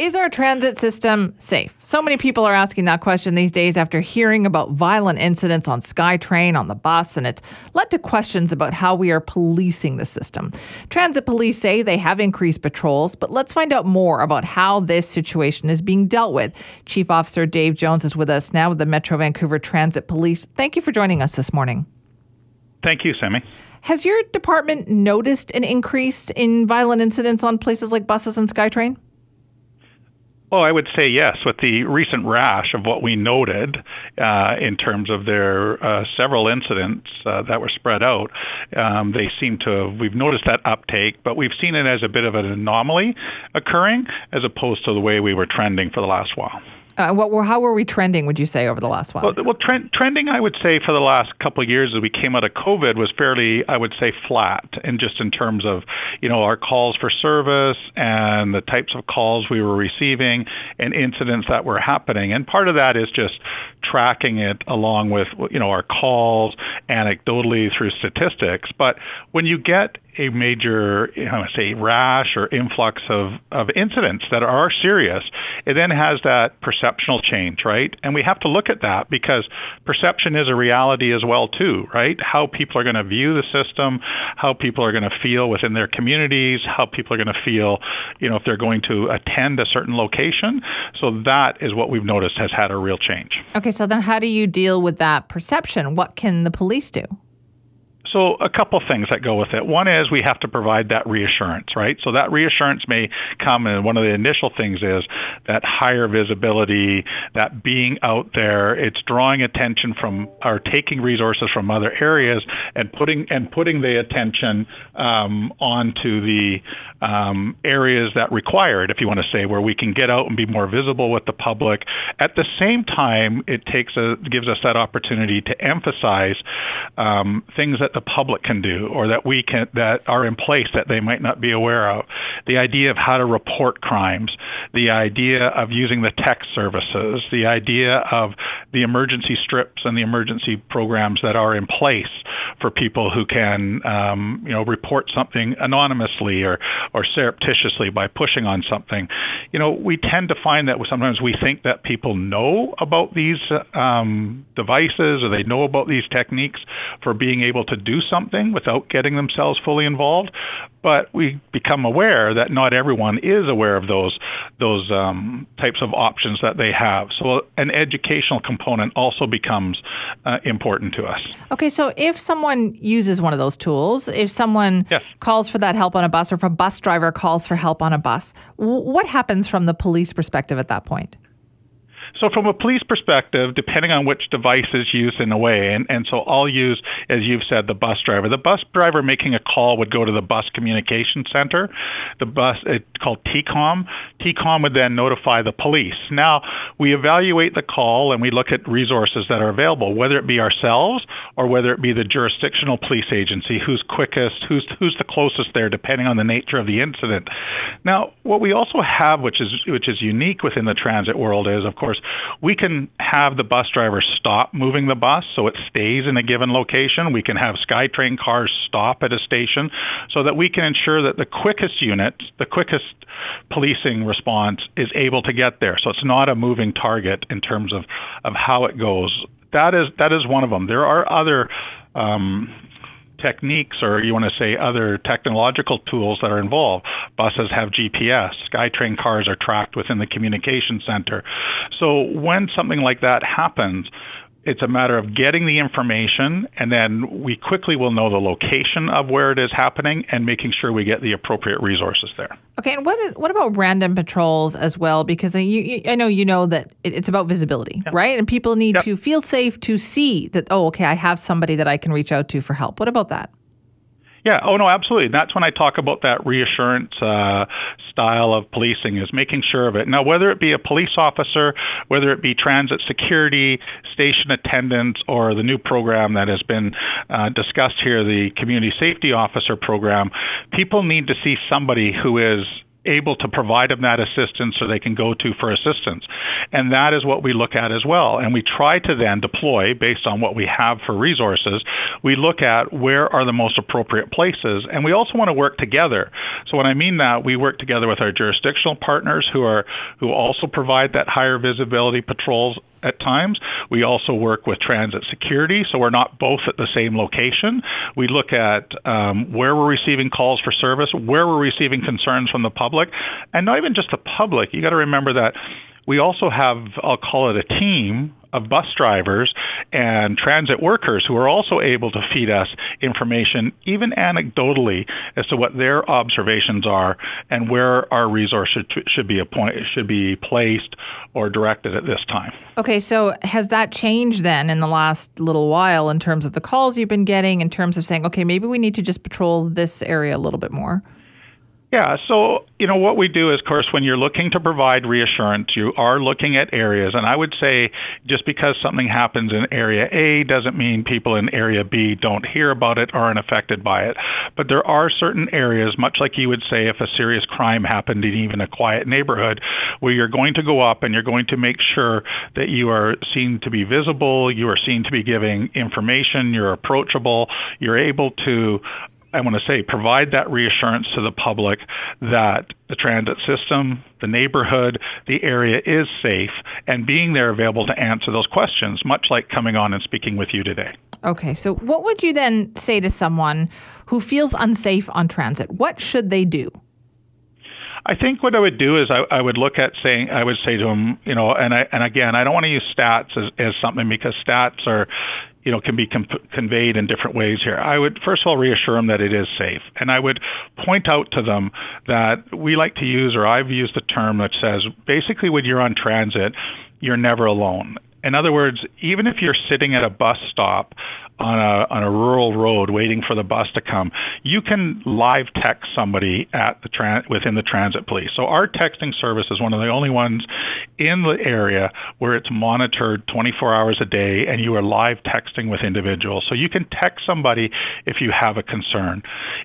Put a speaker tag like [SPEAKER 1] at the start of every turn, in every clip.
[SPEAKER 1] Is our transit system safe? So many people are asking that question these days after hearing about violent incidents on SkyTrain, on the bus, and it's led to questions about how we are policing the system. Transit police say they have increased patrols, but let's find out more about how this situation is being dealt with. Chief Officer Dave Jones is with us now with the Metro Vancouver Transit Police. Thank you for joining us this morning.
[SPEAKER 2] Thank you, Sammy.
[SPEAKER 1] Has your department noticed an increase in violent incidents on places like buses and SkyTrain?
[SPEAKER 2] Well, I would say yes. With the recent rash of what we noted uh, in terms of their uh, several incidents uh, that were spread out, um, they seem to have, we've noticed that uptake, but we've seen it as a bit of an anomaly occurring as opposed to the way we were trending for the last while.
[SPEAKER 1] Uh, what were, how were we trending, would you say, over the last while?
[SPEAKER 2] Well, well trend, trending, I would say, for the last couple of years as we came out of COVID was fairly, I would say, flat. And just in terms of, you know, our calls for service and the types of calls we were receiving and incidents that were happening. And part of that is just tracking it along with, you know, our calls anecdotally through statistics. But when you get a major, you know, say, rash or influx of, of incidents that are serious, it then has that perceptual change, right? And we have to look at that because perception is a reality as well, too, right? How people are going to view the system, how people are going to feel within their communities, how people are going to feel, you know, if they're going to attend a certain location. So that is what we've noticed has had a real change.
[SPEAKER 1] Okay, so then how do you deal with that perception? What can the police do?
[SPEAKER 2] So, a couple things that go with it. One is we have to provide that reassurance, right? So, that reassurance may come, and one of the initial things is that higher visibility, that being out there. It's drawing attention from, or taking resources from other areas and putting and putting the attention um, onto the um, areas that require it, if you want to say, where we can get out and be more visible with the public. At the same time, it takes a gives us that opportunity to emphasize um, things that the the public can do or that we can that are in place that they might not be aware of. The idea of how to report crimes, the idea of using the tech services, the idea of the emergency strips and the emergency programs that are in place for people who can um, you know report something anonymously or or surreptitiously by pushing on something. You know, we tend to find that sometimes we think that people know about these um, devices or they know about these techniques for being able to do do something without getting themselves fully involved. But we become aware that not everyone is aware of those those um, types of options that they have. So an educational component also becomes uh, important to us.
[SPEAKER 1] Okay, so if someone uses one of those tools, if someone yes. calls for that help on a bus, or if a bus driver calls for help on a bus, what happens from the police perspective at that point?
[SPEAKER 2] So, from a police perspective, depending on which device is used in a way, and, and so I'll use, as you've said, the bus driver. The bus driver making a call would go to the bus communication center. The bus, it's called TCOM. TCOM would then notify the police. Now, we evaluate the call and we look at resources that are available, whether it be ourselves or whether it be the jurisdictional police agency, who's quickest, who's who's the closest there, depending on the nature of the incident. Now, what we also have, which is which is unique within the transit world, is of course we can have the bus driver stop moving the bus so it stays in a given location. We can have SkyTrain cars stop at a station so that we can ensure that the quickest unit, the quickest policing response is able to get there. So it's not a moving target in terms of, of how it goes. That is that is one of them. There are other um, techniques or you want to say other technological tools that are involved. Buses have GPS, SkyTrain cars are tracked within the communication center. So when something like that happens, it's a matter of getting the information, and then we quickly will know the location of where it is happening and making sure we get the appropriate resources there.
[SPEAKER 1] Okay, and what is, what about random patrols as well? Because you, you, I know you know that it's about visibility, right? And people need yep. to feel safe to see that. Oh, okay, I have somebody that I can reach out to for help. What about that?
[SPEAKER 2] Yeah. Oh no, absolutely. That's when I talk about that reassurance uh, style of policing is making sure of it. Now, whether it be a police officer, whether it be transit security, station attendants, or the new program that has been uh, discussed here, the community safety officer program, people need to see somebody who is able to provide them that assistance so they can go to for assistance. And that is what we look at as well. And we try to then deploy based on what we have for resources. We look at where are the most appropriate places. And we also want to work together. So when I mean that, we work together with our jurisdictional partners who are who also provide that higher visibility patrols at times. We also work with transit security, so we're not both at the same location. We look at um, where we're receiving calls for service, where we're receiving concerns from the public, and not even just the public. You got to remember that we also have, I'll call it a team of bus drivers and transit workers who are also able to feed us information, even anecdotally, as to what their observations are and where our resources should, should be should be placed or directed at this time.
[SPEAKER 1] Okay, so has that changed then in the last little while in terms of the calls you've been getting, in terms of saying, okay, maybe we need to just patrol this area a little bit more?
[SPEAKER 2] Yeah, so you know what we do is, of course, when you're looking to provide reassurance, you are looking at areas, and I would say just because something happens in area A doesn't mean people in area B don't hear about it or aren't affected by it. But there are certain areas, much like you would say if a serious crime happened in even a quiet neighborhood, where you're going to go up and you're going to make sure that you are seen to be visible, you are seen to be giving information, you're approachable, you're able to I want to say, provide that reassurance to the public that the transit system, the neighborhood, the area is safe, and being there available to answer those questions, much like coming on and speaking with you today.
[SPEAKER 1] Okay, so what would you then say to someone who feels unsafe on transit? What should they do?
[SPEAKER 2] I think what I would do is I, I would look at saying I would say to them, you know, and I and again I don't want to use stats as, as something because stats are, you know, can be com- conveyed in different ways here. I would first of all reassure them that it is safe, and I would point out to them that we like to use, or I've used the term that says basically when you're on transit, you're never alone. In other words, even if you're sitting at a bus stop on a on a rural road waiting for the bus to come, you can live text somebody at the within the transit police. So our texting service is one of the only ones in the area where it's monitored 24 hours a day, and you are live texting with individuals. So you can text somebody if you have a concern.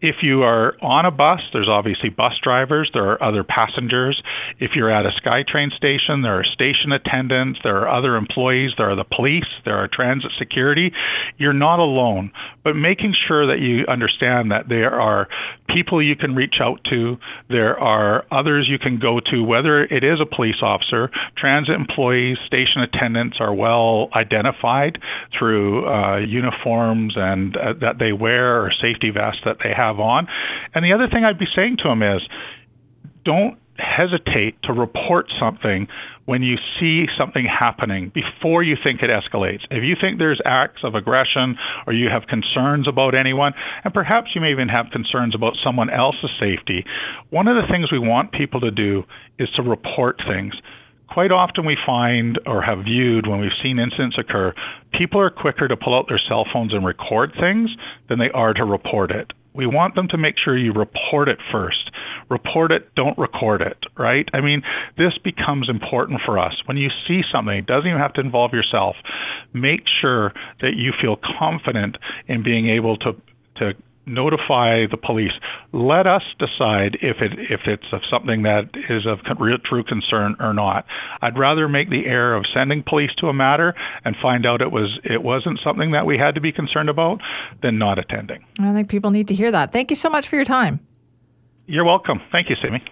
[SPEAKER 2] If you are on a bus, there's obviously bus drivers, there are other passengers. If you're at a SkyTrain station, there are station attendants, there are other employees, there are the police, there are transit security. You're not alone, but making sure that you understand that there are people you can reach out to, there are others you can go to, whether it is a police officer, transit employees, station attendants are well identified through uh, uniforms and uh, that they wear or safety vests that they have on. And the other thing I'd be saying to them is don't hesitate to report something when you see something happening before you think it escalates. If you think there's acts of aggression or you have concerns about anyone, and perhaps you may even have concerns about someone else's safety, one of the things we want people to do is to report things. Quite often, we find or have viewed when we've seen incidents occur, people are quicker to pull out their cell phones and record things than they are to report it. We want them to make sure you report it first. Report it, don't record it, right? I mean, this becomes important for us. When you see something, it doesn't even have to involve yourself. Make sure that you feel confident in being able to to notify the police. Let us decide if it if it's of something that is of real, true concern or not. I'd rather make the error of sending police to a matter and find out it was it wasn't something that we had to be concerned about than not attending.
[SPEAKER 1] I think people need to hear that. Thank you so much for your time.
[SPEAKER 2] You're welcome. Thank you, Simi.